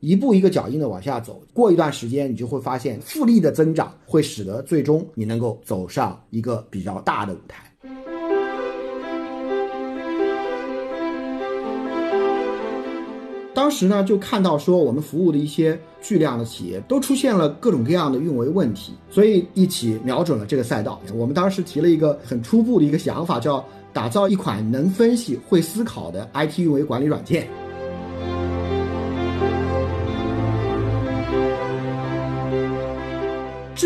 一步一个脚印的往下走，过一段时间，你就会发现复利的增长会使得最终你能够走上一个比较大的舞台。当时呢，就看到说我们服务的一些巨量的企业都出现了各种各样的运维问题，所以一起瞄准了这个赛道。我们当时提了一个很初步的一个想法，叫打造一款能分析、会思考的 IT 运维管理软件。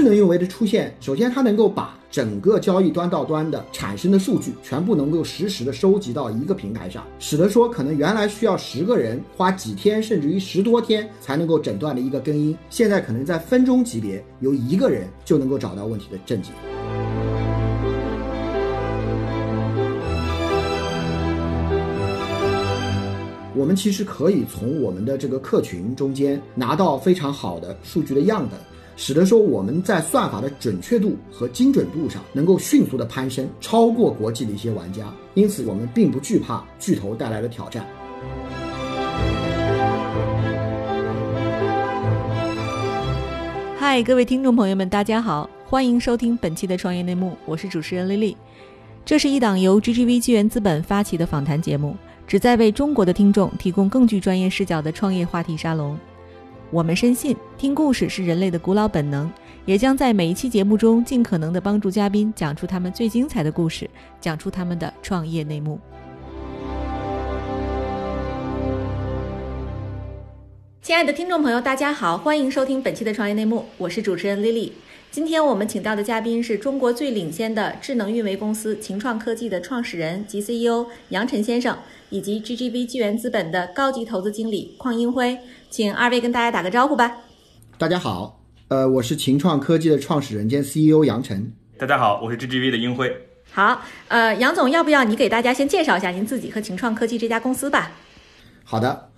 智能运维的出现，首先它能够把整个交易端到端的产生的数据全部能够实时的收集到一个平台上，使得说可能原来需要十个人花几天甚至于十多天才能够诊断的一个根因，现在可能在分钟级别由一个人就能够找到问题的症结。我们其实可以从我们的这个客群中间拿到非常好的数据的样本。使得说我们在算法的准确度和精准度上能够迅速的攀升，超过国际的一些玩家。因此，我们并不惧怕巨头带来的挑战。嗨，各位听众朋友们，大家好，欢迎收听本期的创业内幕，我是主持人丽丽。这是一档由 GGV 纪元资本发起的访谈节目，旨在为中国的听众提供更具专业视角的创业话题沙龙。我们深信，听故事是人类的古老本能，也将在每一期节目中尽可能的帮助嘉宾讲出他们最精彩的故事，讲出他们的创业内幕。亲爱的听众朋友，大家好，欢迎收听本期的创业内幕，我是主持人 Lily。今天我们请到的嘉宾是中国最领先的智能运维公司晴创科技的创始人及 CEO 杨晨先生，以及 GGV 纪源资本的高级投资经理邝英辉。请二位跟大家打个招呼吧。大家好，呃，我是晴创科技的创始人兼 CEO 杨晨。大家好，我是 GGV 的英辉。好，呃，杨总，要不要你给大家先介绍一下您自己和晴创科技这家公司吧？好的，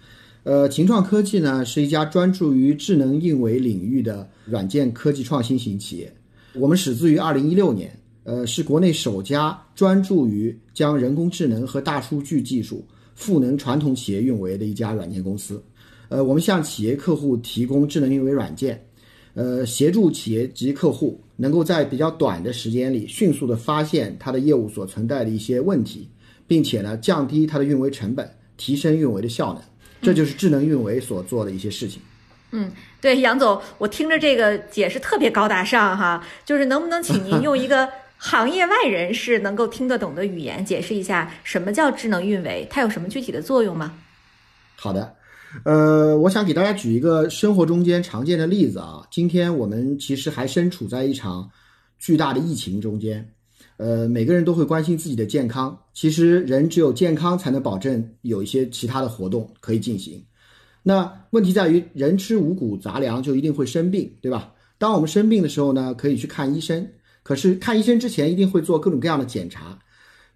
呃，晴创科技呢是一家专注于智能运维领域的软件科技创新型企业。我们始自于二零一六年，呃，是国内首家专注于将人工智能和大数据技术赋能传统企业运维的一家软件公司。呃，我们向企业客户提供智能运维软件，呃，协助企业及客户能够在比较短的时间里迅速的发现它的业务所存在的一些问题，并且呢，降低它的运维成本，提升运维的效能。这就是智能运维所做的一些事情。嗯，对，杨总，我听着这个解释特别高大上哈，就是能不能请您用一个 行业外人士能够听得懂的语言解释一下什么叫智能运维，它有什么具体的作用吗？好的。呃，我想给大家举一个生活中间常见的例子啊。今天我们其实还身处在一场巨大的疫情中间，呃，每个人都会关心自己的健康。其实人只有健康才能保证有一些其他的活动可以进行。那问题在于，人吃五谷杂粮就一定会生病，对吧？当我们生病的时候呢，可以去看医生。可是看医生之前一定会做各种各样的检查，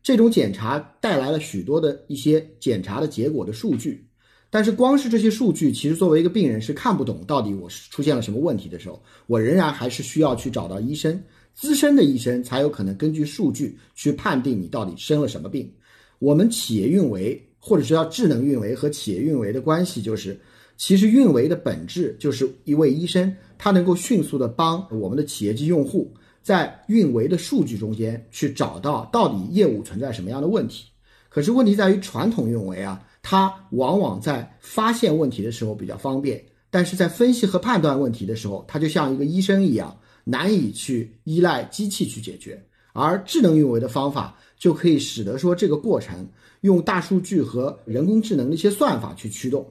这种检查带来了许多的一些检查的结果的数据。但是光是这些数据，其实作为一个病人是看不懂到底我是出现了什么问题的时候，我仍然还是需要去找到医生，资深的医生才有可能根据数据去判定你到底生了什么病。我们企业运维或者说叫智能运维和企业运维的关系，就是其实运维的本质就是一位医生，他能够迅速的帮我们的企业级用户在运维的数据中间去找到到底业务存在什么样的问题。可是问题在于传统运维啊。它往往在发现问题的时候比较方便，但是在分析和判断问题的时候，它就像一个医生一样，难以去依赖机器去解决。而智能运维的方法就可以使得说这个过程用大数据和人工智能的一些算法去驱动，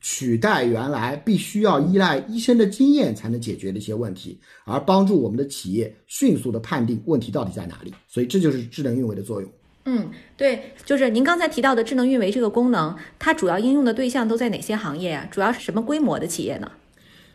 取代原来必须要依赖医生的经验才能解决的一些问题，而帮助我们的企业迅速的判定问题到底在哪里。所以这就是智能运维的作用。嗯，对，就是您刚才提到的智能运维这个功能，它主要应用的对象都在哪些行业啊？主要是什么规模的企业呢？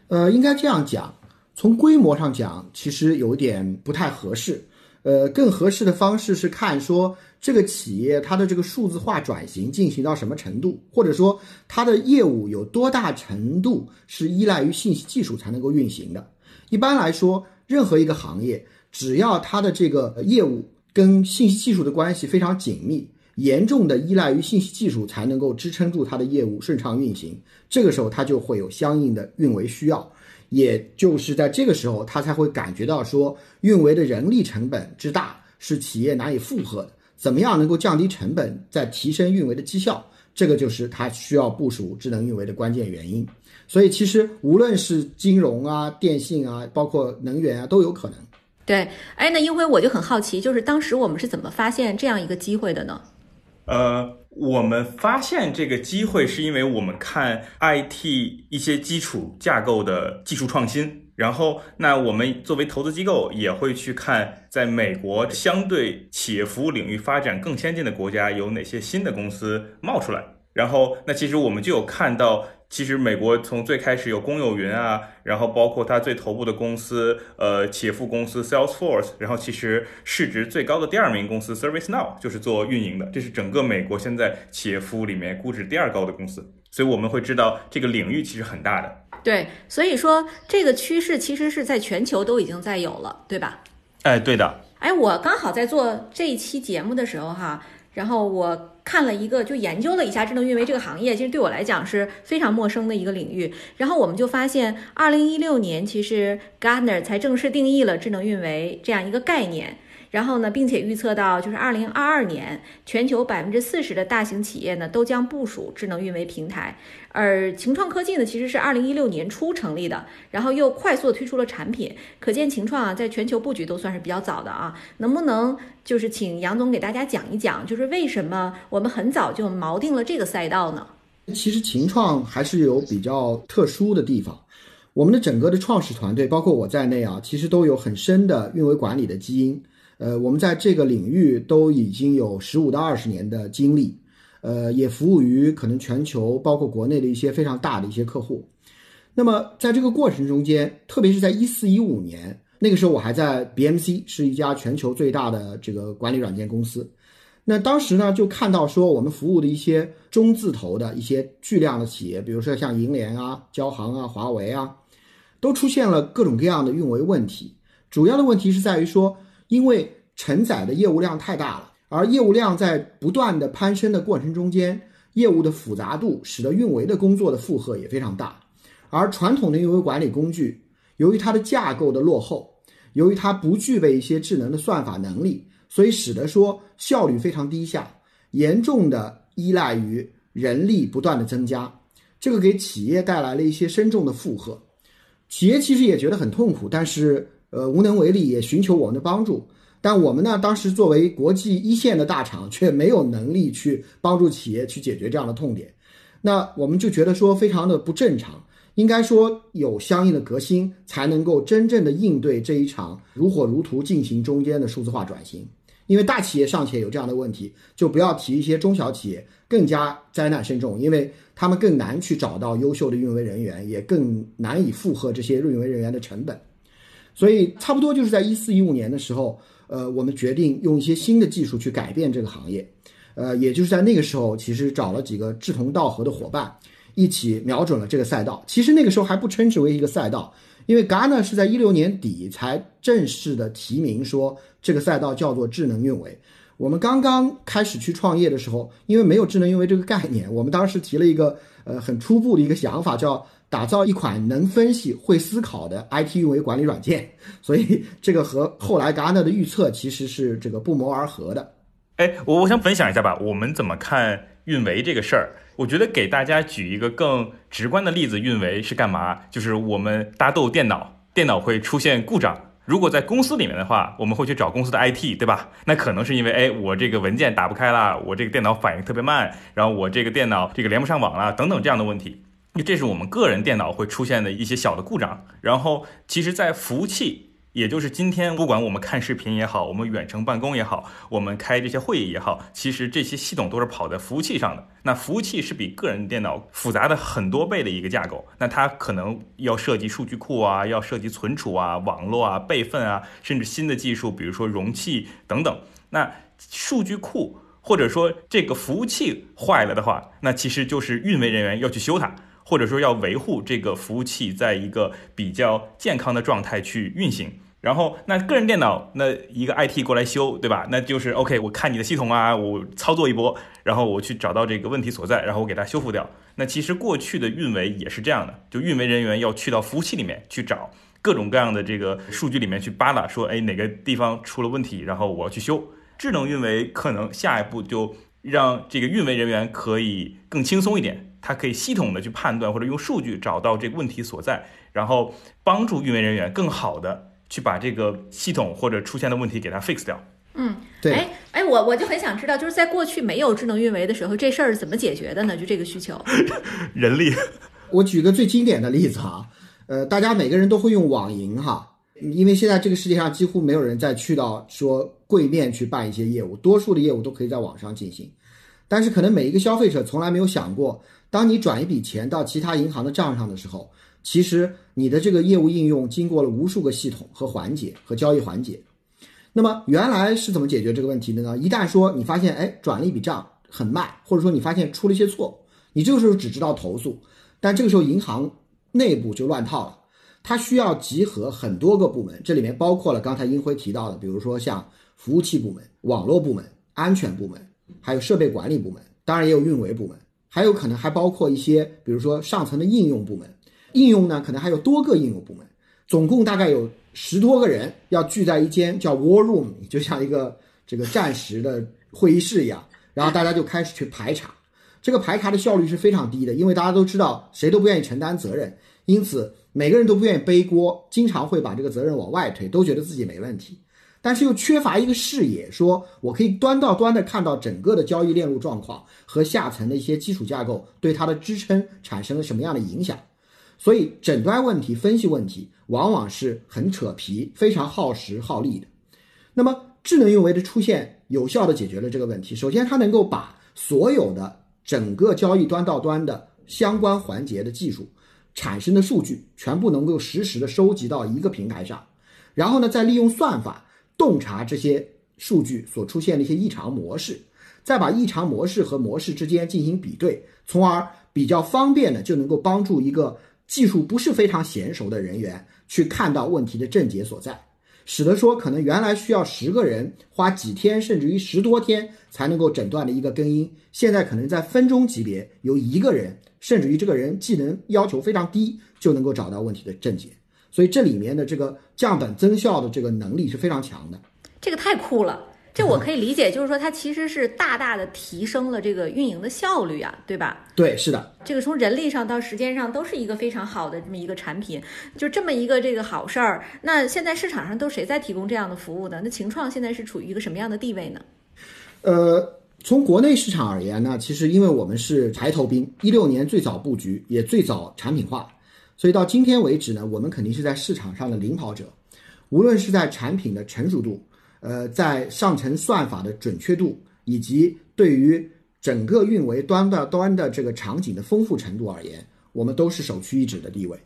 呃，应该这样讲，从规模上讲，其实有点不太合适。呃，更合适的方式是看说这个企业它的这个数字化转型进行到什么程度，或者说它的业务有多大程度是依赖于信息技术才能够运行的。一般来说，任何一个行业，只要它的这个业务跟信息技术的关系非常紧密，严重的依赖于信息技术才能够支撑住它的业务顺畅运行。这个时候，它就会有相应的运维需要，也就是在这个时候，他才会感觉到说，运维的人力成本之大是企业难以负荷的。怎么样能够降低成本，再提升运维的绩效？这个就是它需要部署智能运维的关键原因。所以，其实无论是金融啊、电信啊，包括能源啊，都有可能。对，哎，那英辉，我就很好奇，就是当时我们是怎么发现这样一个机会的呢？呃，我们发现这个机会是因为我们看 IT 一些基础架构的技术创新，然后那我们作为投资机构也会去看，在美国相对企业服务领域发展更先进的国家有哪些新的公司冒出来，然后那其实我们就有看到。其实美国从最开始有公有云啊，然后包括它最头部的公司，呃，企业服务公司 Salesforce，然后其实市值最高的第二名公司 ServiceNow 就是做运营的，这是整个美国现在企业服务里面估值第二高的公司，所以我们会知道这个领域其实很大的。对，所以说这个趋势其实是在全球都已经在有了，对吧？哎，对的。哎，我刚好在做这一期节目的时候哈。然后我看了一个，就研究了一下智能运维这个行业，其实对我来讲是非常陌生的一个领域。然后我们就发现，二零一六年其实 Gartner 才正式定义了智能运维这样一个概念。然后呢，并且预测到，就是二零二二年，全球百分之四十的大型企业呢都将部署智能运维平台。而晴创科技呢，其实是二零一六年初成立的，然后又快速推出了产品，可见晴创啊在全球布局都算是比较早的啊。能不能就是请杨总给大家讲一讲，就是为什么我们很早就锚定了这个赛道呢？其实晴创还是有比较特殊的地方，我们的整个的创始团队，包括我在内啊，其实都有很深的运维管理的基因。呃，我们在这个领域都已经有十五到二十年的经历，呃，也服务于可能全球包括国内的一些非常大的一些客户。那么在这个过程中间，特别是在一四一五年那个时候，我还在 BMC，是一家全球最大的这个管理软件公司。那当时呢，就看到说我们服务的一些中字头的一些巨量的企业，比如说像银联啊、交行啊、华为啊，都出现了各种各样的运维问题。主要的问题是在于说。因为承载的业务量太大了，而业务量在不断的攀升的过程中间，业务的复杂度使得运维的工作的负荷也非常大。而传统的运维管理工具，由于它的架构的落后，由于它不具备一些智能的算法能力，所以使得说效率非常低下，严重的依赖于人力不断的增加，这个给企业带来了一些深重的负荷。企业其实也觉得很痛苦，但是。呃，无能为力，也寻求我们的帮助，但我们呢，当时作为国际一线的大厂，却没有能力去帮助企业去解决这样的痛点。那我们就觉得说非常的不正常，应该说有相应的革新，才能够真正的应对这一场如火如荼进行中间的数字化转型。因为大企业尚且有这样的问题，就不要提一些中小企业更加灾难深重，因为他们更难去找到优秀的运维人员，也更难以负荷这些运维人员的成本。所以，差不多就是在一四一五年的时候，呃，我们决定用一些新的技术去改变这个行业，呃，也就是在那个时候，其实找了几个志同道合的伙伴，一起瞄准了这个赛道。其实那个时候还不称之为一个赛道，因为 Gana 是在一六年底才正式的提名说这个赛道叫做智能运维。我们刚刚开始去创业的时候，因为没有智能运维这个概念，我们当时提了一个呃很初步的一个想法，叫。打造一款能分析、会思考的 IT 运维管理软件，所以这个和后来 Gartner 的预测其实是这个不谋而合的。哎，我我想分享一下吧，我们怎么看运维这个事儿？我觉得给大家举一个更直观的例子，运维是干嘛？就是我们大家都有电脑，电脑会出现故障，如果在公司里面的话，我们会去找公司的 IT，对吧？那可能是因为，哎，我这个文件打不开了，我这个电脑反应特别慢，然后我这个电脑这个连不上网了，等等这样的问题。这是我们个人电脑会出现的一些小的故障，然后其实，在服务器，也就是今天不管我们看视频也好，我们远程办公也好，我们开这些会议也好，其实这些系统都是跑在服务器上的。那服务器是比个人电脑复杂的很多倍的一个架构，那它可能要涉及数据库啊，要涉及存储啊、网络啊、备份啊，甚至新的技术，比如说容器等等。那数据库或者说这个服务器坏了的话，那其实就是运维人员要去修它。或者说要维护这个服务器在一个比较健康的状态去运行，然后那个人电脑那一个 IT 过来修，对吧？那就是 OK，我看你的系统啊，我操作一波，然后我去找到这个问题所在，然后我给它修复掉。那其实过去的运维也是这样的，就运维人员要去到服务器里面去找各种各样的这个数据里面去扒拉，说哎哪个地方出了问题，然后我要去修。智能运维可能下一步就让这个运维人员可以更轻松一点。它可以系统的去判断，或者用数据找到这个问题所在，然后帮助运维人员更好的去把这个系统或者出现的问题给它 fix 掉。嗯，对。哎哎，我我就很想知道，就是在过去没有智能运维的时候，这事儿是怎么解决的呢？就这个需求，人力。我举个最经典的例子哈，呃，大家每个人都会用网银哈，因为现在这个世界上几乎没有人再去到说柜面去办一些业务，多数的业务都可以在网上进行。但是可能每一个消费者从来没有想过。当你转一笔钱到其他银行的账上的时候，其实你的这个业务应用经过了无数个系统和环节和交易环节。那么原来是怎么解决这个问题的呢？一旦说你发现哎转了一笔账很慢，或者说你发现出了一些错，你这个时候只知道投诉，但这个时候银行内部就乱套了，它需要集合很多个部门，这里面包括了刚才英辉提到的，比如说像服务器部门、网络部门、安全部门，还有设备管理部门，当然也有运维部门。还有可能还包括一些，比如说上层的应用部门，应用呢可能还有多个应用部门，总共大概有十多个人要聚在一间叫 War Room，就像一个这个战时的会议室一样，然后大家就开始去排查，这个排查的效率是非常低的，因为大家都知道谁都不愿意承担责任，因此每个人都不愿意背锅，经常会把这个责任往外推，都觉得自己没问题。但是又缺乏一个视野，说我可以端到端的看到整个的交易链路状况和下层的一些基础架构对它的支撑产生了什么样的影响，所以诊断问题、分析问题往往是很扯皮、非常耗时耗力的。那么智能运维的出现，有效的解决了这个问题。首先，它能够把所有的整个交易端到端的相关环节的技术产生的数据，全部能够实时的收集到一个平台上，然后呢，再利用算法。洞察这些数据所出现的一些异常模式，再把异常模式和模式之间进行比对，从而比较方便的就能够帮助一个技术不是非常娴熟的人员去看到问题的症结所在，使得说可能原来需要十个人花几天甚至于十多天才能够诊断的一个根因，现在可能在分钟级别由一个人甚至于这个人技能要求非常低就能够找到问题的症结。所以这里面的这个降本增效的这个能力是非常强的，这个太酷了。这我可以理解，就是说它其实是大大的提升了这个运营的效率啊，对吧？对，是的。这个从人力上到时间上都是一个非常好的这么一个产品，就这么一个这个好事儿。那现在市场上都谁在提供这样的服务呢？那秦创现在是处于一个什么样的地位呢？呃，从国内市场而言呢，其实因为我们是排头兵，一六年最早布局，也最早产品化。所以到今天为止呢，我们肯定是在市场上的领跑者，无论是在产品的成熟度，呃，在上层算法的准确度，以及对于整个运维端到端的这个场景的丰富程度而言，我们都是首屈一指的地位。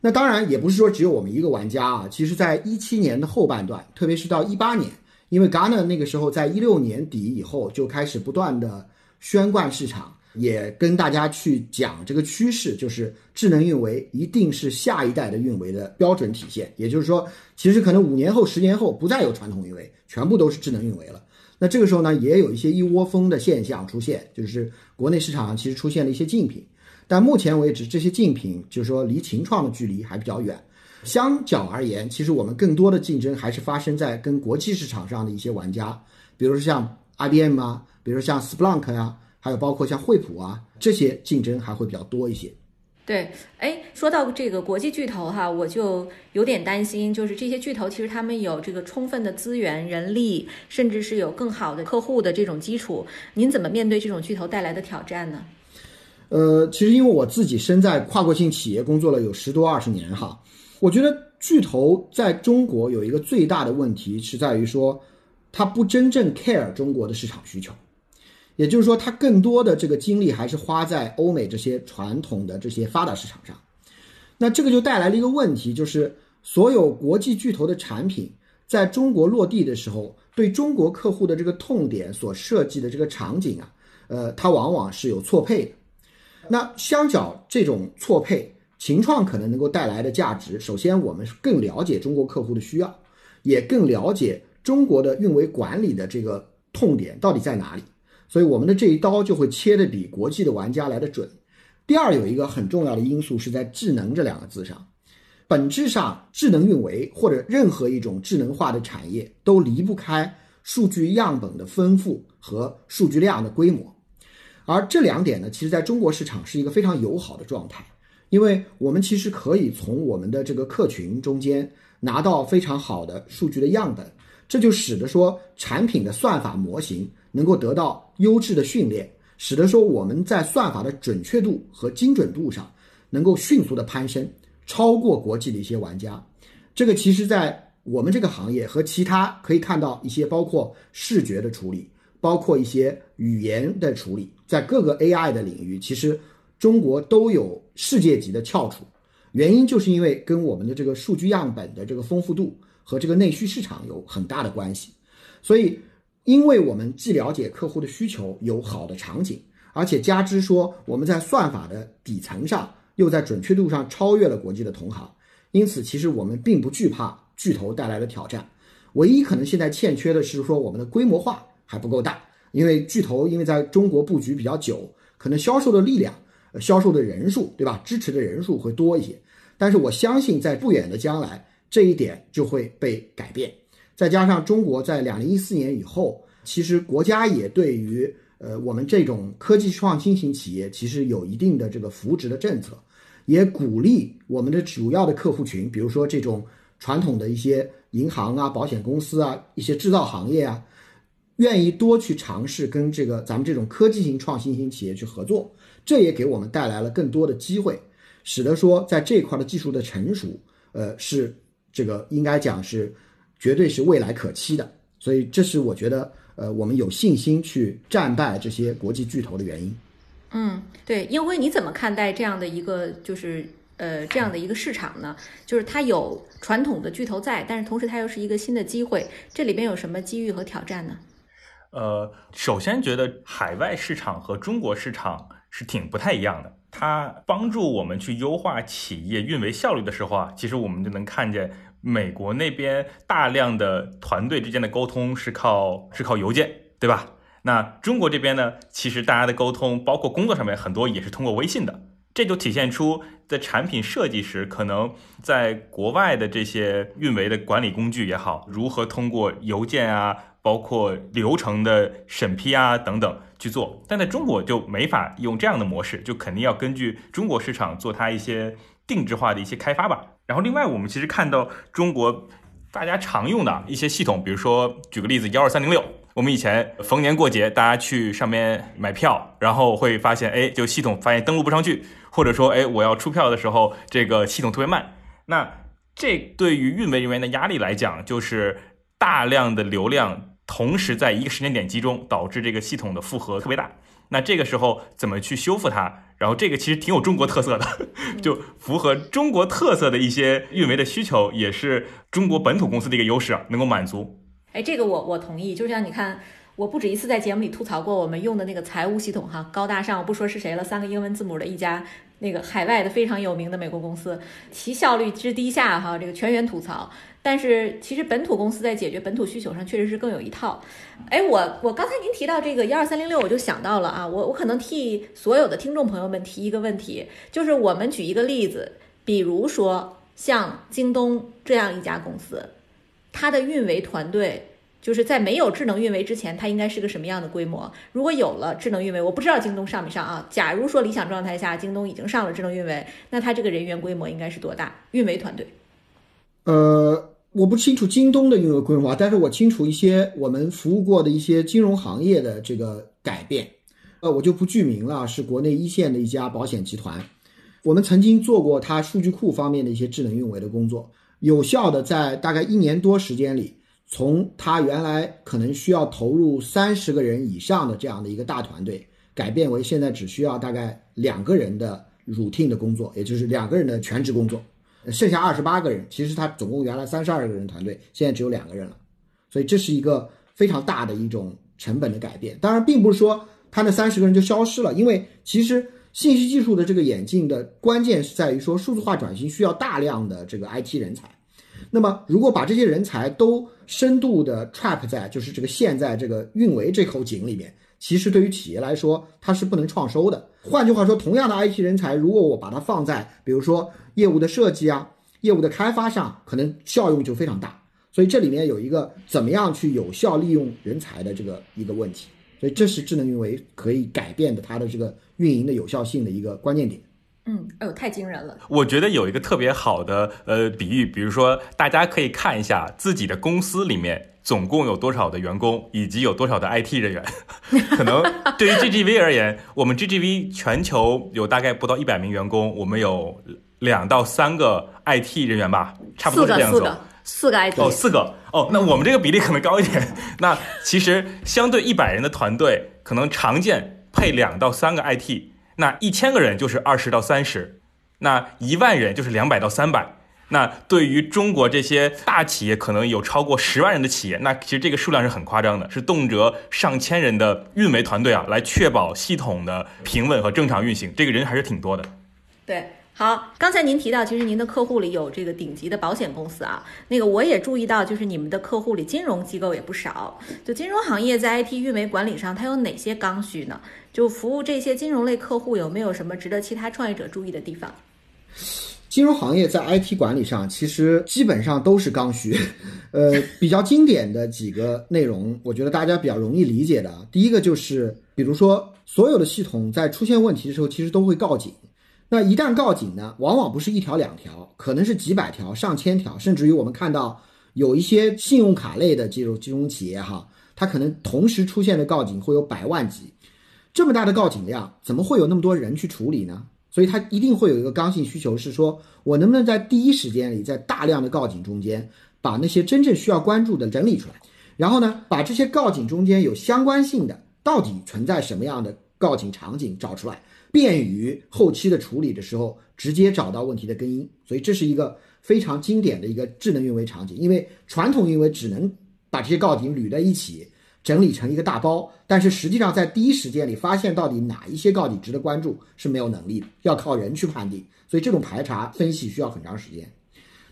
那当然也不是说只有我们一个玩家啊，其实在一七年的后半段，特别是到一八年，因为 g a n a 那个时候在一六年底以后就开始不断的宣贯市场。也跟大家去讲这个趋势，就是智能运维一定是下一代的运维的标准体现。也就是说，其实可能五年后、十年后不再有传统运维，全部都是智能运维了。那这个时候呢，也有一些一窝蜂的现象出现，就是国内市场上其实出现了一些竞品。但目前为止，这些竞品就是说离秦创的距离还比较远。相较而言，其实我们更多的竞争还是发生在跟国际市场上的一些玩家，比如说像 IBM 啊，比如说像 Splunk 呀。还有包括像惠普啊这些竞争还会比较多一些。对，哎，说到这个国际巨头哈，我就有点担心，就是这些巨头其实他们有这个充分的资源、人力，甚至是有更好的客户的这种基础。您怎么面对这种巨头带来的挑战呢？呃，其实因为我自己身在跨国性企业工作了有十多二十年哈，我觉得巨头在中国有一个最大的问题是在于说，他不真正 care 中国的市场需求。也就是说，它更多的这个精力还是花在欧美这些传统的这些发达市场上，那这个就带来了一个问题，就是所有国际巨头的产品在中国落地的时候，对中国客户的这个痛点所设计的这个场景啊，呃，它往往是有错配的。那相较这种错配，秦创可能能够带来的价值，首先我们更了解中国客户的需要，也更了解中国的运维管理的这个痛点到底在哪里。所以我们的这一刀就会切的比国际的玩家来的准。第二，有一个很重要的因素是在“智能”这两个字上。本质上，智能运维或者任何一种智能化的产业都离不开数据样本的丰富和数据量的规模。而这两点呢，其实在中国市场是一个非常友好的状态，因为我们其实可以从我们的这个客群中间拿到非常好的数据的样本，这就使得说产品的算法模型能够得到优质的训练，使得说我们在算法的准确度和精准度上能够迅速的攀升。超过国际的一些玩家，这个其实，在我们这个行业和其他可以看到一些包括视觉的处理，包括一些语言的处理，在各个 AI 的领域，其实中国都有世界级的翘楚。原因就是因为跟我们的这个数据样本的这个丰富度和这个内需市场有很大的关系。所以，因为我们既了解客户的需求，有好的场景，而且加之说我们在算法的底层上。又在准确度上超越了国际的同行，因此其实我们并不惧怕巨头带来的挑战。唯一可能现在欠缺的是说我们的规模化还不够大，因为巨头因为在中国布局比较久，可能销售的力量、销售的人数，对吧？支持的人数会多一些。但是我相信在不远的将来，这一点就会被改变。再加上中国在两零一四年以后，其实国家也对于呃我们这种科技创新型企业，其实有一定的这个扶植的政策。也鼓励我们的主要的客户群，比如说这种传统的一些银行啊、保险公司啊、一些制造行业啊，愿意多去尝试跟这个咱们这种科技型创新型企业去合作，这也给我们带来了更多的机会，使得说在这块的技术的成熟，呃，是这个应该讲是绝对是未来可期的，所以这是我觉得呃我们有信心去战败这些国际巨头的原因。嗯，对，英辉，你怎么看待这样的一个就是呃这样的一个市场呢？就是它有传统的巨头在，但是同时它又是一个新的机会，这里边有什么机遇和挑战呢？呃，首先觉得海外市场和中国市场是挺不太一样的。它帮助我们去优化企业运维效率的时候啊，其实我们就能看见美国那边大量的团队之间的沟通是靠是靠邮件，对吧？那中国这边呢，其实大家的沟通，包括工作上面很多也是通过微信的，这就体现出在产品设计时，可能在国外的这些运维的管理工具也好，如何通过邮件啊，包括流程的审批啊等等去做，但在中国就没法用这样的模式，就肯定要根据中国市场做它一些定制化的一些开发吧。然后另外，我们其实看到中国大家常用的一些系统，比如说举个例子，幺二三零六。我们以前逢年过节，大家去上面买票，然后会发现，哎，就系统发现登录不上去，或者说，哎，我要出票的时候，这个系统特别慢。那这对于运维人员的压力来讲，就是大量的流量同时在一个时间点集中，导致这个系统的负荷特别大。那这个时候怎么去修复它？然后这个其实挺有中国特色的，就符合中国特色的一些运维的需求，也是中国本土公司的一个优势啊，能够满足。哎，这个我我同意。就像你看，我不止一次在节目里吐槽过我们用的那个财务系统，哈，高大上，我不说是谁了，三个英文字母的一家那个海外的非常有名的美国公司，其效率之低下，哈，这个全员吐槽。但是其实本土公司在解决本土需求上确实是更有一套。哎，我我刚才您提到这个幺二三零六，我就想到了啊，我我可能替所有的听众朋友们提一个问题，就是我们举一个例子，比如说像京东这样一家公司。它的运维团队就是在没有智能运维之前，它应该是个什么样的规模？如果有了智能运维，我不知道京东上没上啊。假如说理想状态下，京东已经上了智能运维，那它这个人员规模应该是多大？运维团队？呃，我不清楚京东的运维规划，但是我清楚一些我们服务过的一些金融行业的这个改变。呃，我就不具名了，是国内一线的一家保险集团，我们曾经做过它数据库方面的一些智能运维的工作。有效的在大概一年多时间里，从他原来可能需要投入三十个人以上的这样的一个大团队，改变为现在只需要大概两个人的 routine 的工作，也就是两个人的全职工作，剩下二十八个人，其实他总共原来三十二个人团队，现在只有两个人了，所以这是一个非常大的一种成本的改变。当然，并不是说他那三十个人就消失了，因为其实。信息技术的这个演进的关键是在于说，数字化转型需要大量的这个 IT 人才。那么如果把这些人才都深度的 trap 在就是这个现在这个运维这口井里面，其实对于企业来说，它是不能创收的。换句话说，同样的 IT 人才，如果我把它放在比如说业务的设计啊、业务的开发上，可能效用就非常大。所以这里面有一个怎么样去有效利用人才的这个一个问题。所以这是智能运维可以改变的它的这个运营的有效性的一个关键点。嗯，哎呦，太惊人了！我觉得有一个特别好的呃比喻，比如说大家可以看一下自己的公司里面总共有多少的员工，以及有多少的 IT 人员。可能 对于 GGV 而言，我们 GGV 全球有大概不到一百名员工，我们有两到三个 IT 人员吧，差不多是这样子。四个，四个 IT。哦，四个哦，那我们这个比例可能高一点。那其实相对一百人的团队，可能常见配两到三个 IT。那一千个人就是二十到三十，那一万人就是两百到三百。那对于中国这些大企业，可能有超过十万人的企业，那其实这个数量是很夸张的，是动辄上千人的运维团队啊，来确保系统的平稳和正常运行。这个人还是挺多的。对。好，刚才您提到，其实您的客户里有这个顶级的保险公司啊，那个我也注意到，就是你们的客户里金融机构也不少。就金融行业在 IT 运维管理上，它有哪些刚需呢？就服务这些金融类客户，有没有什么值得其他创业者注意的地方？金融行业在 IT 管理上，其实基本上都是刚需。呃，比较经典的几个内容，我觉得大家比较容易理解的，第一个就是，比如说所有的系统在出现问题的时候，其实都会告警。那一旦告警呢，往往不是一条两条，可能是几百条、上千条，甚至于我们看到有一些信用卡类的这种金融企业哈，它可能同时出现的告警会有百万级，这么大的告警量，怎么会有那么多人去处理呢？所以它一定会有一个刚性需求，是说我能不能在第一时间里，在大量的告警中间，把那些真正需要关注的整理出来，然后呢，把这些告警中间有相关性的，到底存在什么样的告警场景找出来。便于后期的处理的时候，直接找到问题的根因，所以这是一个非常经典的一个智能运维场景。因为传统运维只能把这些告警捋在一起，整理成一个大包，但是实际上在第一时间里发现到底哪一些告警值得关注是没有能力的，要靠人去判定。所以这种排查分析需要很长时间。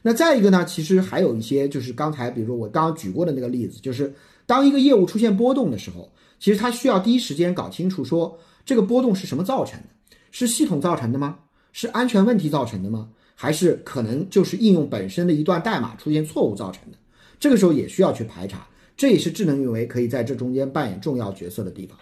那再一个呢，其实还有一些就是刚才比如说我刚刚举过的那个例子，就是当一个业务出现波动的时候，其实它需要第一时间搞清楚说这个波动是什么造成的。是系统造成的吗？是安全问题造成的吗？还是可能就是应用本身的一段代码出现错误造成的？这个时候也需要去排查，这也是智能运维可以在这中间扮演重要角色的地方。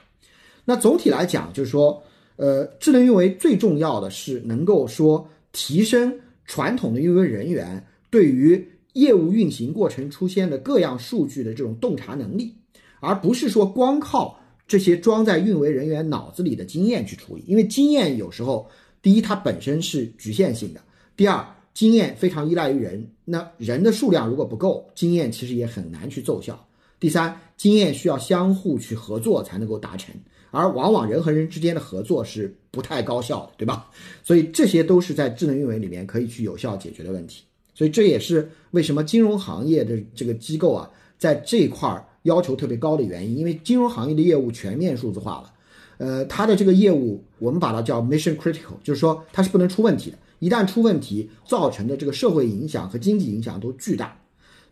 那总体来讲，就是说，呃，智能运维最重要的是能够说提升传统的运维人员对于业务运行过程出现的各样数据的这种洞察能力，而不是说光靠。这些装在运维人员脑子里的经验去处理，因为经验有时候，第一它本身是局限性的，第二经验非常依赖于人，那人的数量如果不够，经验其实也很难去奏效。第三，经验需要相互去合作才能够达成，而往往人和人之间的合作是不太高效的，对吧？所以这些都是在智能运维里面可以去有效解决的问题。所以这也是为什么金融行业的这个机构啊，在这一块儿。要求特别高的原因，因为金融行业的业务全面数字化了，呃，它的这个业务我们把它叫 mission critical，就是说它是不能出问题的，一旦出问题，造成的这个社会影响和经济影响都巨大，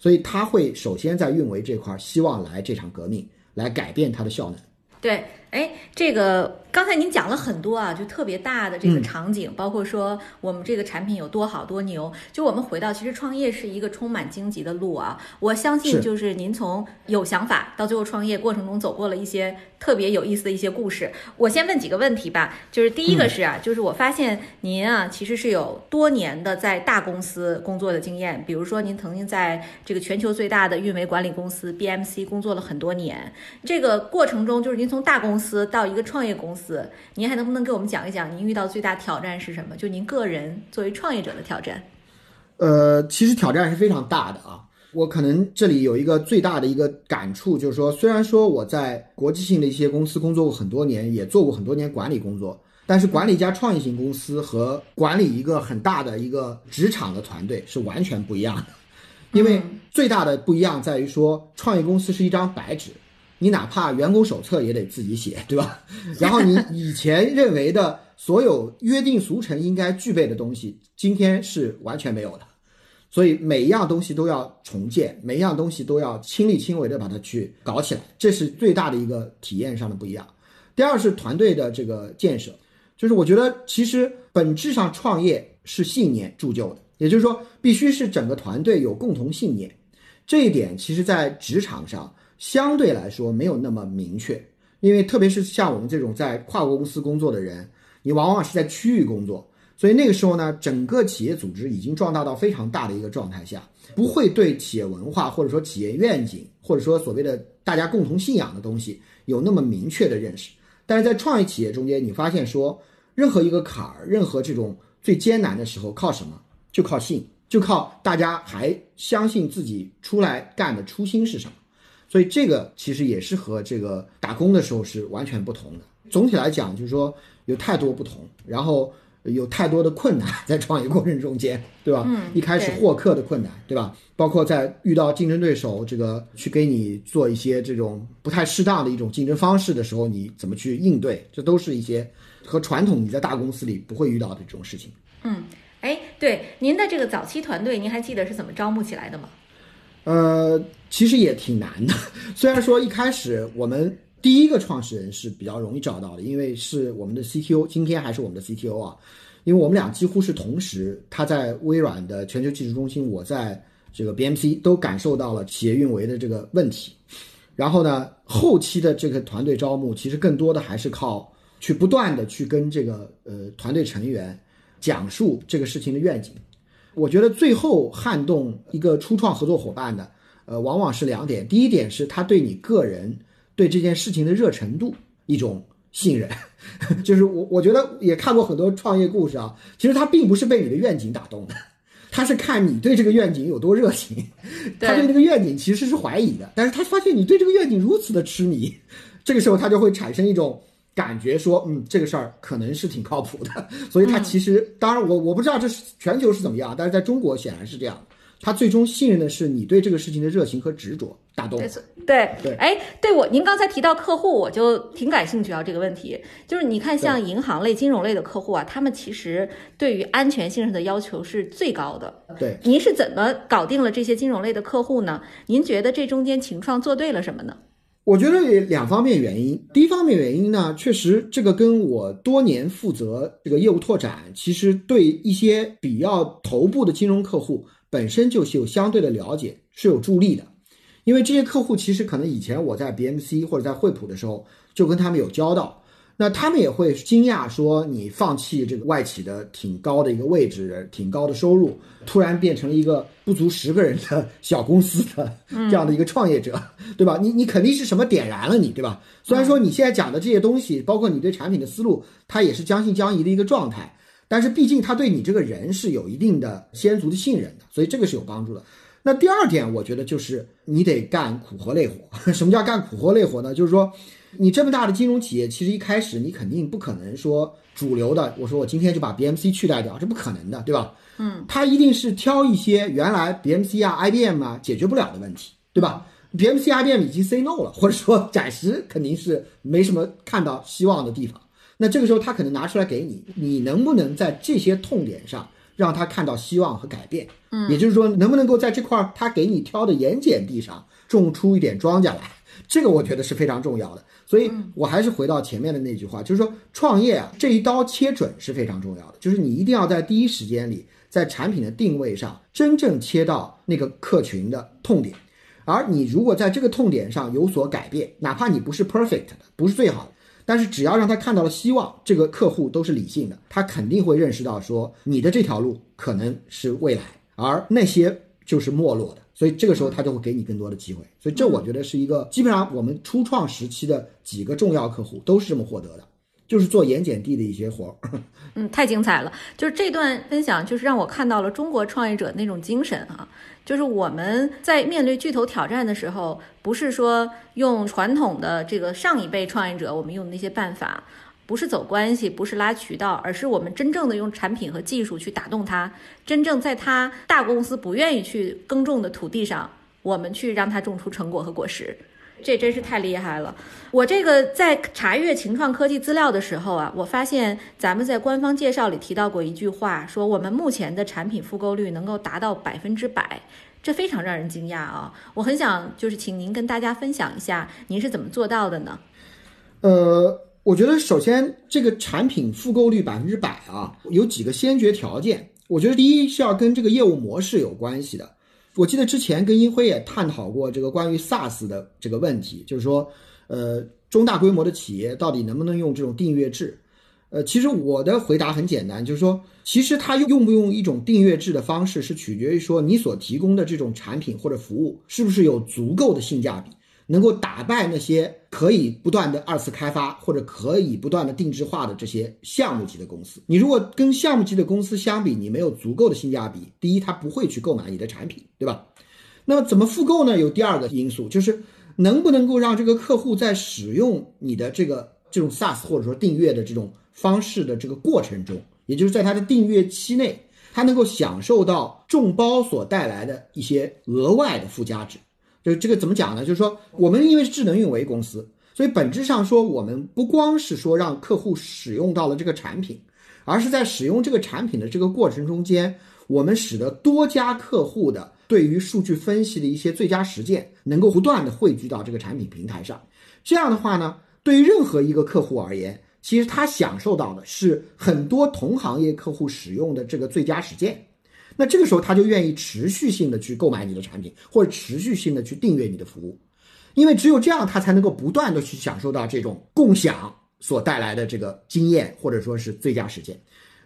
所以他会首先在运维这块希望来这场革命，来改变它的效能。对，哎，这个。刚才您讲了很多啊，就特别大的这个场景，包括说我们这个产品有多好多牛。就我们回到，其实创业是一个充满荆棘的路啊。我相信，就是您从有想法到最后创业过程中走过了一些特别有意思的一些故事。我先问几个问题吧，就是第一个是啊，就是我发现您啊，其实是有多年的在大公司工作的经验，比如说您曾经在这个全球最大的运维管理公司 BMC 工作了很多年。这个过程中，就是您从大公司到一个创业公司。司，您还能不能给我们讲一讲您遇到最大挑战是什么？就您个人作为创业者的挑战。呃，其实挑战是非常大的啊。我可能这里有一个最大的一个感触，就是说，虽然说我在国际性的一些公司工作过很多年，也做过很多年管理工作，但是管理一家创业型公司和管理一个很大的一个职场的团队是完全不一样的。因为最大的不一样在于说，创业公司是一张白纸。你哪怕员工手册也得自己写，对吧？然后你以前认为的所有约定俗成应该具备的东西，今天是完全没有的。所以每一样东西都要重建，每一样东西都要亲力亲为的把它去搞起来，这是最大的一个体验上的不一样。第二是团队的这个建设，就是我觉得其实本质上创业是信念铸就的，也就是说必须是整个团队有共同信念。这一点其实在职场上相对来说没有那么明确，因为特别是像我们这种在跨国公司工作的人，你往往是在区域工作。所以那个时候呢，整个企业组织已经壮大到非常大的一个状态下，不会对企业文化或者说企业愿景，或者说所谓的大家共同信仰的东西有那么明确的认识。但是在创业企业中间，你发现说，任何一个坎儿，任何这种最艰难的时候，靠什么？就靠信，就靠大家还相信自己出来干的初心是什么。所以这个其实也是和这个打工的时候是完全不同的。总体来讲，就是说有太多不同，然后。有太多的困难在创业过程中间，对吧？嗯，一开始获客的困难，对吧？包括在遇到竞争对手，这个去给你做一些这种不太适当的一种竞争方式的时候，你怎么去应对？这都是一些和传统你在大公司里不会遇到的这种事情。嗯，哎，对，您的这个早期团队，您还记得是怎么招募起来的吗？呃，其实也挺难的，虽然说一开始我们。第一个创始人是比较容易找到的，因为是我们的 CTO，今天还是我们的 CTO 啊，因为我们俩几乎是同时，他在微软的全球技术中心，我在这个 BMC 都感受到了企业运维的这个问题。然后呢，后期的这个团队招募，其实更多的还是靠去不断的去跟这个呃团队成员讲述这个事情的愿景。我觉得最后撼动一个初创合作伙伴的，呃，往往是两点，第一点是他对你个人。对这件事情的热程度，一种信任，就是我我觉得也看过很多创业故事啊，其实他并不是被你的愿景打动的，他是看你对这个愿景有多热情，他对这个愿景其实是怀疑的，但是他发现你对这个愿景如此的痴迷，这个时候他就会产生一种感觉，说嗯这个事儿可能是挺靠谱的，所以他其实当然我我不知道这是全球是怎么样，但是在中国显然是这样。他最终信任的是你对这个事情的热情和执着打动。对对，哎，对我您刚才提到客户，我就挺感兴趣啊。这个问题就是你看，像银行类、金融类的客户啊，他们其实对于安全性上的要求是最高的。对，您是怎么搞定了这些金融类的客户呢？您觉得这中间情创做对了什么呢？我觉得有两方面原因。第一方面原因呢，确实这个跟我多年负责这个业务拓展，其实对一些比较头部的金融客户。本身就是有相对的了解，是有助力的，因为这些客户其实可能以前我在 BMC 或者在惠普的时候就跟他们有交道，那他们也会惊讶说你放弃这个外企的挺高的一个位置、挺高的收入，突然变成了一个不足十个人的 小公司的这样的一个创业者，对吧？你你肯定是什么点燃了你，对吧？虽然说你现在讲的这些东西，包括你对产品的思路，它也是将信将疑的一个状态。但是毕竟他对你这个人是有一定的先足的信任的，所以这个是有帮助的。那第二点，我觉得就是你得干苦活累活。什么叫干苦活累活呢？就是说，你这么大的金融企业，其实一开始你肯定不可能说主流的，我说我今天就把 BMC 取代掉，这不可能的，对吧？嗯，他一定是挑一些原来 BMC 啊、IBM 啊解决不了的问题，对吧？BMC、IBM 已经 say no 了，或者说暂时肯定是没什么看到希望的地方。那这个时候他可能拿出来给你，你能不能在这些痛点上让他看到希望和改变？嗯，也就是说，能不能够在这块他给你挑的盐碱地上种出一点庄稼来？这个我觉得是非常重要的。所以我还是回到前面的那句话，就是说创业啊，这一刀切准是非常重要的，就是你一定要在第一时间里，在产品的定位上真正切到那个客群的痛点，而你如果在这个痛点上有所改变，哪怕你不是 perfect 的，不是最好的。但是只要让他看到了希望，这个客户都是理性的，他肯定会认识到说你的这条路可能是未来，而那些就是没落的，所以这个时候他就会给你更多的机会。所以这我觉得是一个基本上我们初创时期的几个重要客户都是这么获得的。就是做盐碱地的一些活儿，嗯，太精彩了。就是这段分享，就是让我看到了中国创业者那种精神啊。就是我们在面对巨头挑战的时候，不是说用传统的这个上一辈创业者我们用的那些办法，不是走关系，不是拉渠道，而是我们真正的用产品和技术去打动他，真正在他大公司不愿意去耕种的土地上，我们去让他种出成果和果实。这真是太厉害了！我这个在查阅晴创科技资料的时候啊，我发现咱们在官方介绍里提到过一句话，说我们目前的产品复购率能够达到百分之百，这非常让人惊讶啊！我很想就是请您跟大家分享一下，您是怎么做到的呢？呃，我觉得首先这个产品复购率百分之百啊，有几个先决条件。我觉得第一是要跟这个业务模式有关系的。我记得之前跟英辉也探讨过这个关于 SaaS 的这个问题，就是说，呃，中大规模的企业到底能不能用这种订阅制？呃，其实我的回答很简单，就是说，其实它用不用一种订阅制的方式，是取决于说你所提供的这种产品或者服务是不是有足够的性价比。能够打败那些可以不断的二次开发或者可以不断的定制化的这些项目级的公司，你如果跟项目级的公司相比，你没有足够的性价比，第一，他不会去购买你的产品，对吧？那么怎么复购呢？有第二个因素，就是能不能够让这个客户在使用你的这个这种 SaaS 或者说订阅的这种方式的这个过程中，也就是在他的订阅期内，他能够享受到众包所带来的一些额外的附加值。就这个怎么讲呢？就是说，我们因为是智能运维公司，所以本质上说，我们不光是说让客户使用到了这个产品，而是在使用这个产品的这个过程中间，我们使得多家客户的对于数据分析的一些最佳实践，能够不断的汇聚到这个产品平台上。这样的话呢，对于任何一个客户而言，其实他享受到的是很多同行业客户使用的这个最佳实践。那这个时候他就愿意持续性的去购买你的产品，或者持续性的去订阅你的服务，因为只有这样，他才能够不断的去享受到这种共享所带来的这个经验，或者说是最佳实践。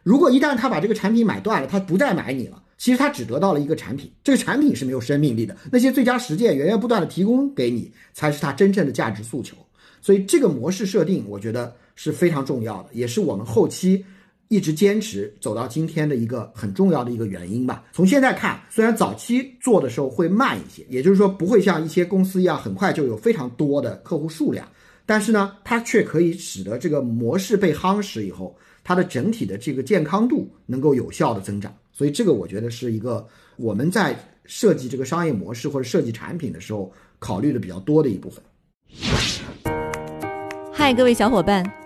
如果一旦他把这个产品买断了，他不再买你了，其实他只得到了一个产品，这个产品是没有生命力的。那些最佳实践源源不断的提供给你，才是他真正的价值诉求。所以这个模式设定，我觉得是非常重要的，也是我们后期。一直坚持走到今天的一个很重要的一个原因吧。从现在看，虽然早期做的时候会慢一些，也就是说不会像一些公司一样很快就有非常多的客户数量，但是呢，它却可以使得这个模式被夯实以后，它的整体的这个健康度能够有效的增长。所以这个我觉得是一个我们在设计这个商业模式或者设计产品的时候考虑的比较多的一部分。嗨，各位小伙伴，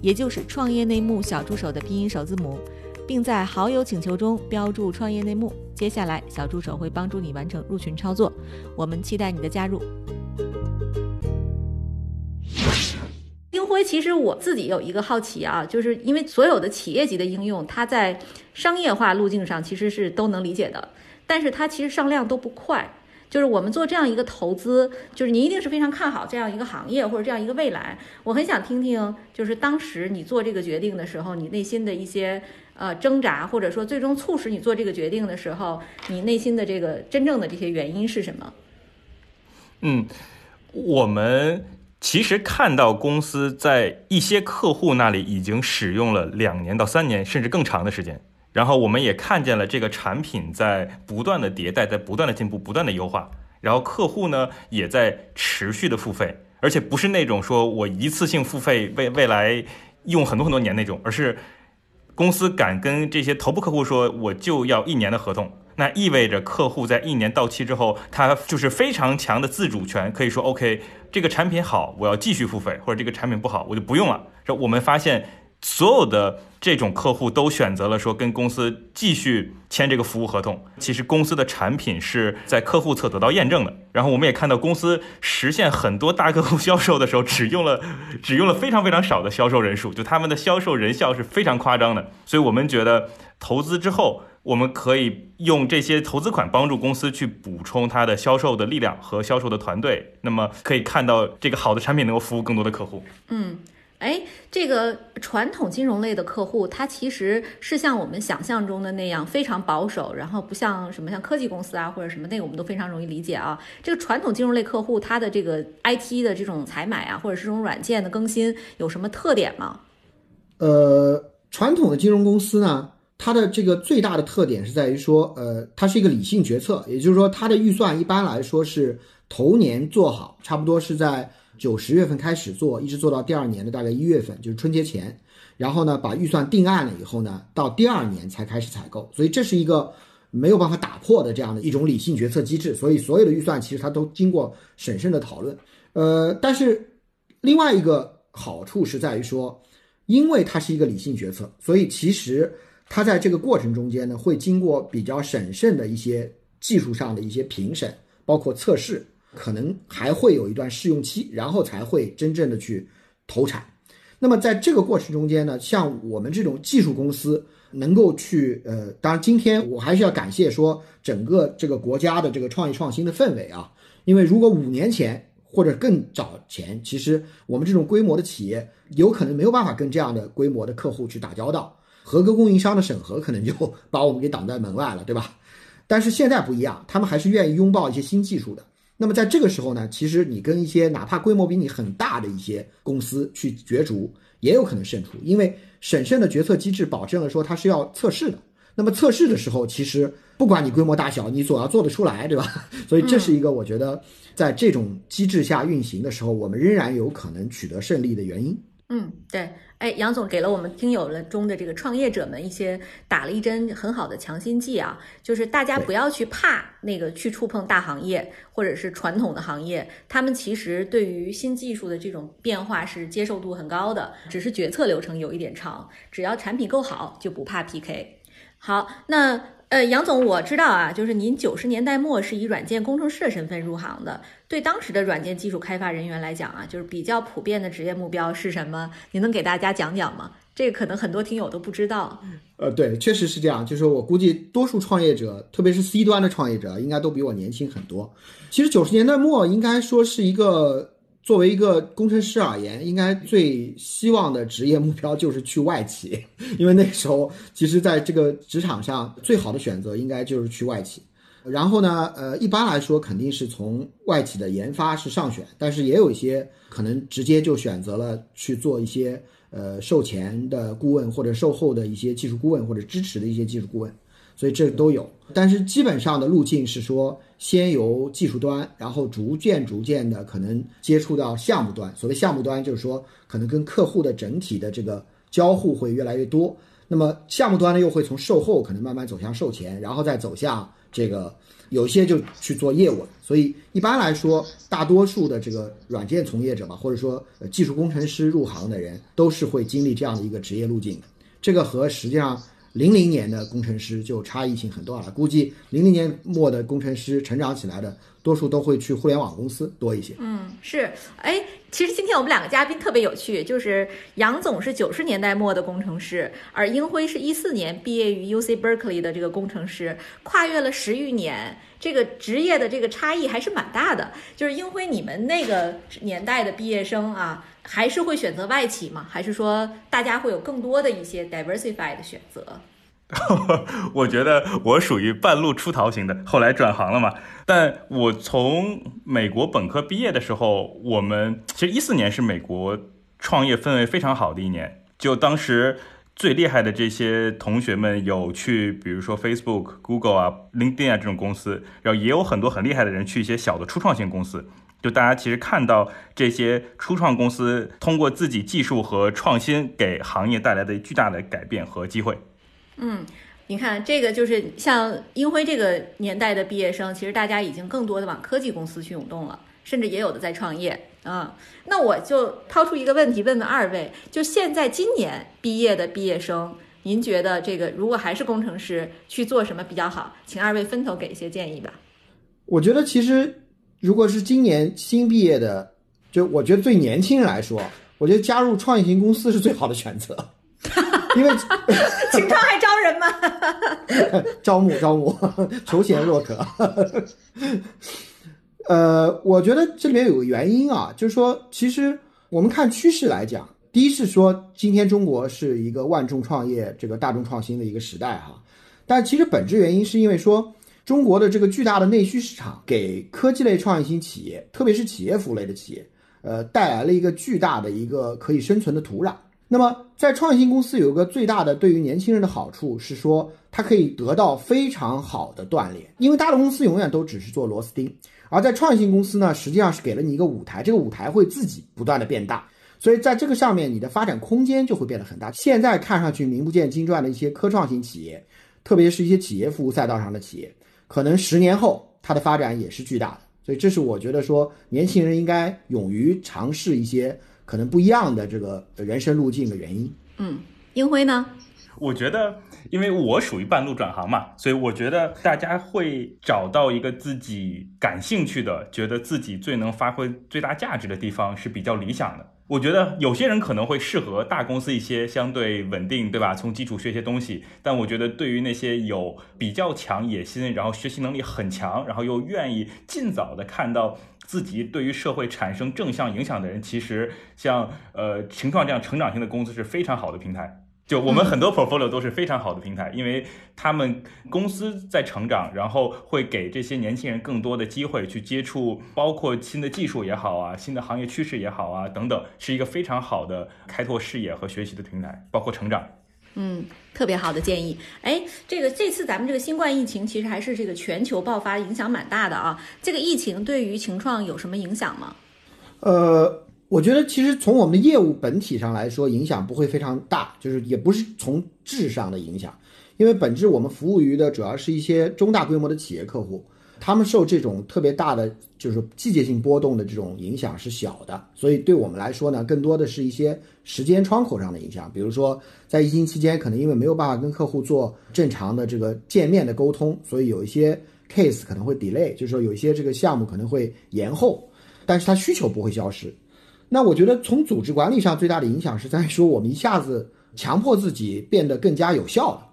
也就是创业内幕小助手的拼音首字母。并在好友请求中标注“创业内幕”。接下来，小助手会帮助你完成入群操作。我们期待你的加入。丁辉，其实我自己有一个好奇啊，就是因为所有的企业级的应用，它在商业化路径上其实是都能理解的，但是它其实上量都不快。就是我们做这样一个投资，就是您一定是非常看好这样一个行业或者这样一个未来。我很想听听，就是当时你做这个决定的时候，你内心的一些呃挣扎，或者说最终促使你做这个决定的时候，你内心的这个真正的这些原因是什么？嗯，我们其实看到公司在一些客户那里已经使用了两年到三年，甚至更长的时间。然后我们也看见了这个产品在不断的迭代，在不断的进步，不断的优化。然后客户呢也在持续的付费，而且不是那种说我一次性付费未未来用很多很多年那种，而是公司敢跟这些头部客户说我就要一年的合同，那意味着客户在一年到期之后，他就是非常强的自主权，可以说 OK 这个产品好，我要继续付费，或者这个产品不好，我就不用了。这我们发现。所有的这种客户都选择了说跟公司继续签这个服务合同。其实公司的产品是在客户侧得到验证的。然后我们也看到公司实现很多大客户销售的时候，只用了 只用了非常非常少的销售人数，就他们的销售人效是非常夸张的。所以我们觉得投资之后，我们可以用这些投资款帮助公司去补充它的销售的力量和销售的团队。那么可以看到这个好的产品能够服务更多的客户。嗯。哎，这个传统金融类的客户，他其实是像我们想象中的那样非常保守，然后不像什么像科技公司啊或者什么那个，我们都非常容易理解啊。这个传统金融类客户，他的这个 IT 的这种采买啊，或者是这种软件的更新，有什么特点吗？呃，传统的金融公司呢，它的这个最大的特点是在于说，呃，它是一个理性决策，也就是说，它的预算一般来说是头年做好，差不多是在。九十月份开始做，一直做到第二年的大概一月份，就是春节前。然后呢，把预算定案了以后呢，到第二年才开始采购。所以这是一个没有办法打破的这样的一种理性决策机制。所以所有的预算其实它都经过审慎的讨论。呃，但是另外一个好处是在于说，因为它是一个理性决策，所以其实它在这个过程中间呢，会经过比较审慎的一些技术上的一些评审，包括测试。可能还会有一段试用期，然后才会真正的去投产。那么在这个过程中间呢，像我们这种技术公司能够去，呃，当然今天我还是要感谢说整个这个国家的这个创意创新的氛围啊，因为如果五年前或者更早前，其实我们这种规模的企业有可能没有办法跟这样的规模的客户去打交道，合格供应商的审核可能就把我们给挡在门外了，对吧？但是现在不一样，他们还是愿意拥抱一些新技术的。那么在这个时候呢，其实你跟一些哪怕规模比你很大的一些公司去角逐，也有可能胜出，因为审慎的决策机制保证了说它是要测试的。那么测试的时候，其实不管你规模大小，你总要做得出来，对吧？所以这是一个我觉得在这种机制下运行的时候，我们仍然有可能取得胜利的原因。嗯，对。哎，杨总给了我们听友了中的这个创业者们一些打了一针很好的强心剂啊，就是大家不要去怕那个去触碰大行业或者是传统的行业，他们其实对于新技术的这种变化是接受度很高的，只是决策流程有一点长，只要产品够好就不怕 PK。好，那。呃，杨总，我知道啊，就是您九十年代末是以软件工程师的身份入行的。对当时的软件技术开发人员来讲啊，就是比较普遍的职业目标是什么？您能给大家讲讲吗？这个可能很多听友都不知道。呃，对，确实是这样。就是我估计多数创业者，特别是 C 端的创业者，应该都比我年轻很多。其实九十年代末应该说是一个。作为一个工程师而言，应该最希望的职业目标就是去外企，因为那时候其实在这个职场上最好的选择应该就是去外企。然后呢，呃，一般来说肯定是从外企的研发是上选，但是也有一些可能直接就选择了去做一些呃售前的顾问或者售后的一些技术顾问或者支持的一些技术顾问。所以这都有，但是基本上的路径是说，先由技术端，然后逐渐逐渐的可能接触到项目端。所谓项目端，就是说可能跟客户的整体的这个交互会越来越多。那么项目端呢，又会从售后可能慢慢走向售前，然后再走向这个有些就去做业务。所以一般来说，大多数的这个软件从业者吧，或者说技术工程师入行的人，都是会经历这样的一个职业路径。这个和实际上。零零年的工程师就差异性很多了，估计零零年末的工程师成长起来的多数都会去互联网公司多一些。嗯，是，哎，其实今天我们两个嘉宾特别有趣，就是杨总是九十年代末的工程师，而英辉是一四年毕业于 U C Berkeley 的这个工程师，跨越了十余年，这个职业的这个差异还是蛮大的。就是英辉，你们那个年代的毕业生啊。还是会选择外企吗？还是说大家会有更多的一些 diversified 的选择？我觉得我属于半路出逃型的，后来转行了嘛。但我从美国本科毕业的时候，我们其实一四年是美国创业氛围非常好的一年。就当时最厉害的这些同学们有去，比如说 Facebook、Google 啊、LinkedIn 啊这种公司，然后也有很多很厉害的人去一些小的初创型公司。就大家其实看到这些初创公司通过自己技术和创新给行业带来的巨大的改变和机会。嗯，你看这个就是像英辉这个年代的毕业生，其实大家已经更多的往科技公司去涌动了，甚至也有的在创业啊。那我就抛出一个问题问问二位：就现在今年毕业的毕业生，您觉得这个如果还是工程师去做什么比较好？请二位分头给一些建议吧。我觉得其实。如果是今年新毕业的，就我觉得对年轻人来说，我觉得加入创业型公司是最好的选择，因为秦创还招人吗？招 募招募，求贤若渴。呃，我觉得这里面有个原因啊，就是说，其实我们看趋势来讲，第一是说，今天中国是一个万众创业、这个大众创新的一个时代哈，但其实本质原因是因为说，中国的这个巨大的内需市场给科技类创新企业，特别是企业服务类的企业，呃，带来了一个巨大的一个可以生存的土壤。那么，在创新公司有一个最大的对于年轻人的好处是说，它可以得到非常好的锻炼，因为大的公司永远都只是做螺丝钉，而在创新公司呢，实际上是给了你一个舞台，这个舞台会自己不断的变大，所以在这个上面，你的发展空间就会变得很大。现在看上去名不见经传的一些科创型企业，特别是一些企业服务赛道上的企业，可能十年后它的发展也是巨大的。所以，这是我觉得说，年轻人应该勇于尝试一些。可能不一样的这个人生路径的原因。嗯，英辉呢？我觉得，因为我属于半路转行嘛，所以我觉得大家会找到一个自己感兴趣的，觉得自己最能发挥最大价值的地方是比较理想的。我觉得有些人可能会适合大公司一些，相对稳定，对吧？从基础学一些东西。但我觉得对于那些有比较强野心，然后学习能力很强，然后又愿意尽早的看到。自己对于社会产生正向影响的人，其实像呃情创这样成长型的公司是非常好的平台。就我们很多 portfolio 都是非常好的平台，因为他们公司在成长，然后会给这些年轻人更多的机会去接触，包括新的技术也好啊，新的行业趋势也好啊等等，是一个非常好的开拓视野和学习的平台，包括成长。嗯，特别好的建议。哎，这个这次咱们这个新冠疫情其实还是这个全球爆发影响蛮大的啊。这个疫情对于情创有什么影响吗？呃，我觉得其实从我们的业务本体上来说，影响不会非常大，就是也不是从质上的影响，因为本质我们服务于的主要是一些中大规模的企业客户。他们受这种特别大的就是季节性波动的这种影响是小的，所以对我们来说呢，更多的是一些时间窗口上的影响。比如说，在疫情期间，可能因为没有办法跟客户做正常的这个见面的沟通，所以有一些 case 可能会 delay，就是说有一些这个项目可能会延后，但是它需求不会消失。那我觉得从组织管理上最大的影响是在说，我们一下子强迫自己变得更加有效了。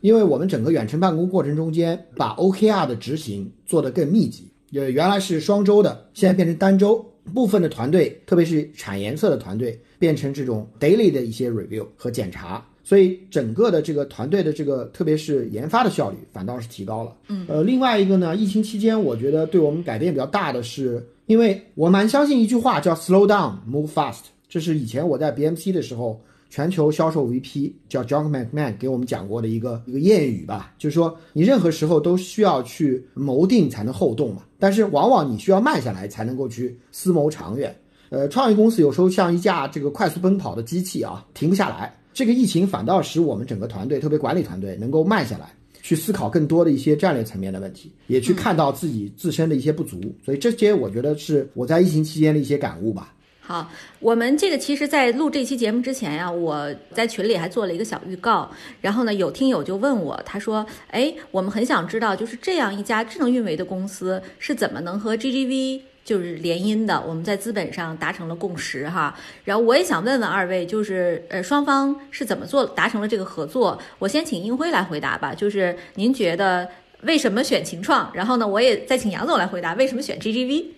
因为我们整个远程办公过程中间，把 OKR 的执行做得更密集，呃，原来是双周的，现在变成单周。部分的团队，特别是产颜色的团队，变成这种 daily 的一些 review 和检查，所以整个的这个团队的这个，特别是研发的效率反倒是提高了。嗯，呃，另外一个呢，疫情期间，我觉得对我们改变比较大的是，因为我蛮相信一句话叫 slow down, move fast，这是以前我在 BMC 的时候。全球销售 VP 叫 John McMahon 给我们讲过的一个一个谚语吧，就是说你任何时候都需要去谋定才能后动嘛，但是往往你需要慢下来才能够去思谋长远。呃，创业公司有时候像一架这个快速奔跑的机器啊，停不下来。这个疫情反倒使我们整个团队，特别管理团队能够慢下来，去思考更多的一些战略层面的问题，也去看到自己自身的一些不足。所以这些我觉得是我在疫情期间的一些感悟吧。好，我们这个其实，在录这期节目之前呀，我在群里还做了一个小预告。然后呢，有听友就问我，他说：“哎，我们很想知道，就是这样一家智能运维的公司是怎么能和 GGV 就是联姻的？我们在资本上达成了共识哈。然后我也想问问二位，就是呃，双方是怎么做达成了这个合作？我先请英辉来回答吧。就是您觉得为什么选秦创？然后呢，我也再请杨总来回答为什么选 GGV。”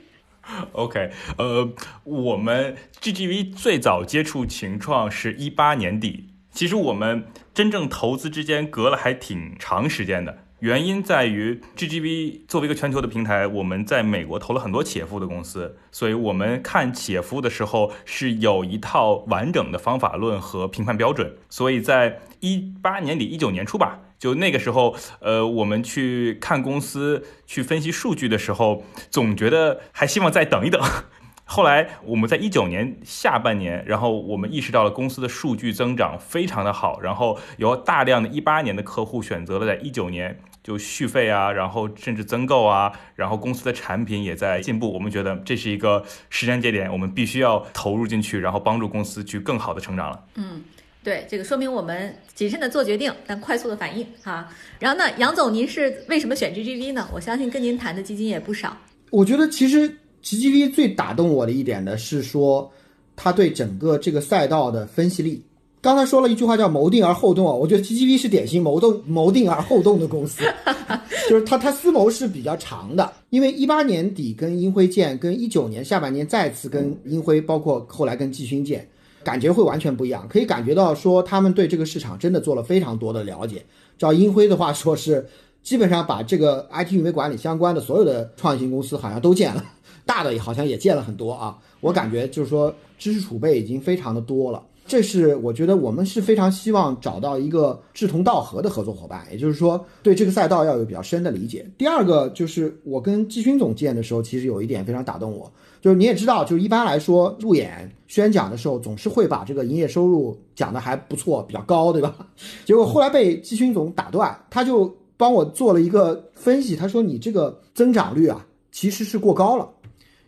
OK，呃，我们 GGV 最早接触情创是一八年底，其实我们真正投资之间隔了还挺长时间的。原因在于 GGV 作为一个全球的平台，我们在美国投了很多企业服务的公司，所以我们看企业服务的时候是有一套完整的方法论和评判标准。所以在一八年底、一九年初吧。就那个时候，呃，我们去看公司、去分析数据的时候，总觉得还希望再等一等。后来我们在一九年下半年，然后我们意识到了公司的数据增长非常的好，然后有大量的一八年的客户选择了在一九年就续费啊，然后甚至增购啊，然后公司的产品也在进步。我们觉得这是一个时间节点，我们必须要投入进去，然后帮助公司去更好的成长了。嗯。对，这个说明我们谨慎的做决定，但快速的反应哈。然后呢，杨总，您是为什么选 GGV 呢？我相信跟您谈的基金也不少。我觉得其实 GGV 最打动我的一点呢，是说他对整个这个赛道的分析力。刚才说了一句话叫“谋定而后动”啊，我觉得 GGV 是典型谋动、谋定而后动的公司，就是他他思谋是比较长的。因为一八年底跟英辉建，跟一九年下半年再次跟英辉，包括后来跟季勋建。感觉会完全不一样。可以感觉到说他们对这个市场真的做了非常多的了解。照英辉的话说，是基本上把这个 IT 运维管理相关的所有的创新公司好像都见了，大的好像也见了很多啊。我感觉就是说知识储备已经非常的多了。这是我觉得我们是非常希望找到一个志同道合的合作伙伴，也就是说对这个赛道要有比较深的理解。第二个就是我跟季勋总见的时候，其实有一点非常打动我，就是你也知道，就是一般来说路演宣讲的时候，总是会把这个营业收入讲的还不错，比较高，对吧？结果后来被季勋总打断，他就帮我做了一个分析，他说你这个增长率啊其实是过高了，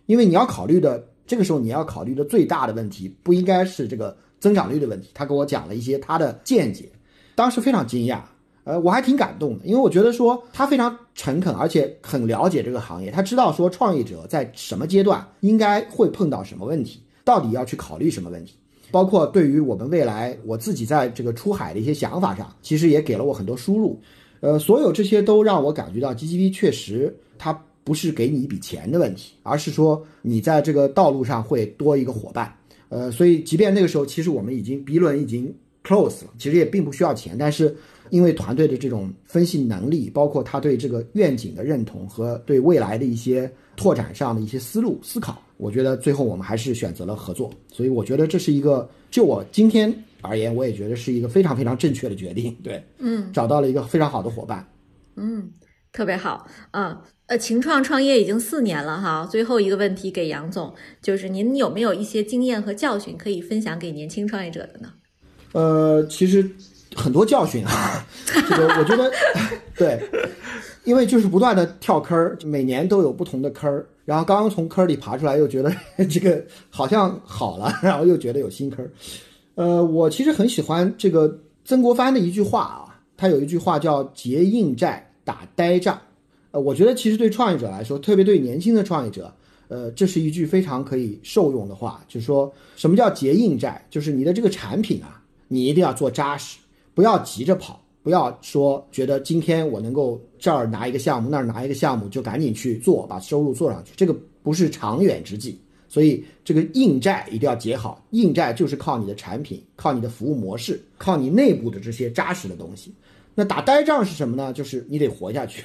因为你要考虑的这个时候你要考虑的最大的问题不应该是这个。增长率的问题，他给我讲了一些他的见解，当时非常惊讶，呃，我还挺感动的，因为我觉得说他非常诚恳，而且很了解这个行业，他知道说创业者在什么阶段应该会碰到什么问题，到底要去考虑什么问题，包括对于我们未来我自己在这个出海的一些想法上，其实也给了我很多输入，呃，所有这些都让我感觉到 GGV 确实它不是给你一笔钱的问题，而是说你在这个道路上会多一个伙伴。呃，所以即便那个时候，其实我们已经 B 轮已经 close 了，其实也并不需要钱。但是因为团队的这种分析能力，包括他对这个愿景的认同和对未来的一些拓展上的一些思路思考，我觉得最后我们还是选择了合作。所以我觉得这是一个，就我今天而言，我也觉得是一个非常非常正确的决定。对，嗯，找到了一个非常好的伙伴。嗯，特别好啊。呃，情创创业已经四年了哈。最后一个问题给杨总，就是您有没有一些经验和教训可以分享给年轻创业者的呢？呃，其实很多教训啊，这个我觉得 对，因为就是不断的跳坑儿，每年都有不同的坑儿，然后刚刚从坑里爬出来，又觉得 这个好像好了，然后又觉得有新坑儿。呃，我其实很喜欢这个曾国藩的一句话啊，他有一句话叫“结硬债，打呆仗”。呃，我觉得其实对创业者来说，特别对年轻的创业者，呃，这是一句非常可以受用的话，就是说什么叫结硬债？就是你的这个产品啊，你一定要做扎实，不要急着跑，不要说觉得今天我能够这儿拿一个项目，那儿拿一个项目就赶紧去做，把收入做上去，这个不是长远之计。所以这个硬债一定要结好，硬债就是靠你的产品，靠你的服务模式，靠你内部的这些扎实的东西。那打呆仗是什么呢？就是你得活下去。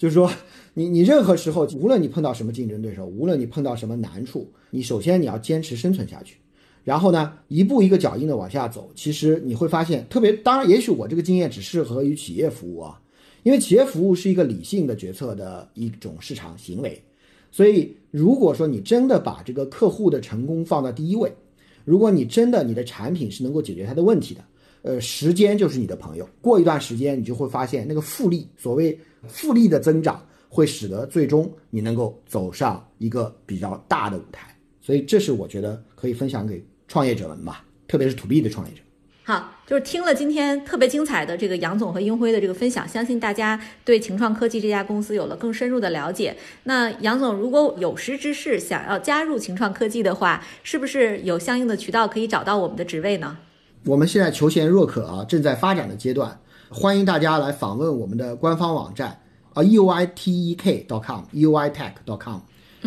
就是说，你你任何时候，无论你碰到什么竞争对手，无论你碰到什么难处，你首先你要坚持生存下去，然后呢，一步一个脚印的往下走。其实你会发现，特别当然，也许我这个经验只适合于企业服务啊，因为企业服务是一个理性的决策的一种市场行为。所以，如果说你真的把这个客户的成功放到第一位，如果你真的你的产品是能够解决他的问题的，呃，时间就是你的朋友。过一段时间，你就会发现那个复利，所谓。复利的增长会使得最终你能够走上一个比较大的舞台，所以这是我觉得可以分享给创业者们吧，特别是 to B 的创业者。好，就是听了今天特别精彩的这个杨总和英辉的这个分享，相信大家对晴创科技这家公司有了更深入的了解。那杨总如果有识之士想要加入晴创科技的话，是不是有相应的渠道可以找到我们的职位呢？我们现在求贤若渴啊，正在发展的阶段。欢迎大家来访问我们的官方网站啊，u i t e k dot com，u i tech dot com，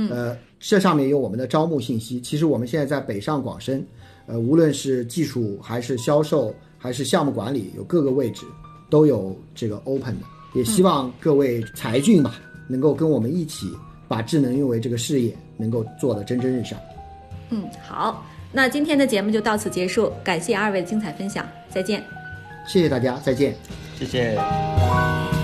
呃，这上面有我们的招募信息。其实我们现在在北上广深，呃，无论是技术还是销售还是项目管理，有各个位置都有这个 open 的。也希望各位才俊吧，能够跟我们一起把智能运维这个事业能够做得蒸蒸日上。嗯，好，那今天的节目就到此结束，感谢二位的精彩分享，再见。谢谢大家，再见。谢谢。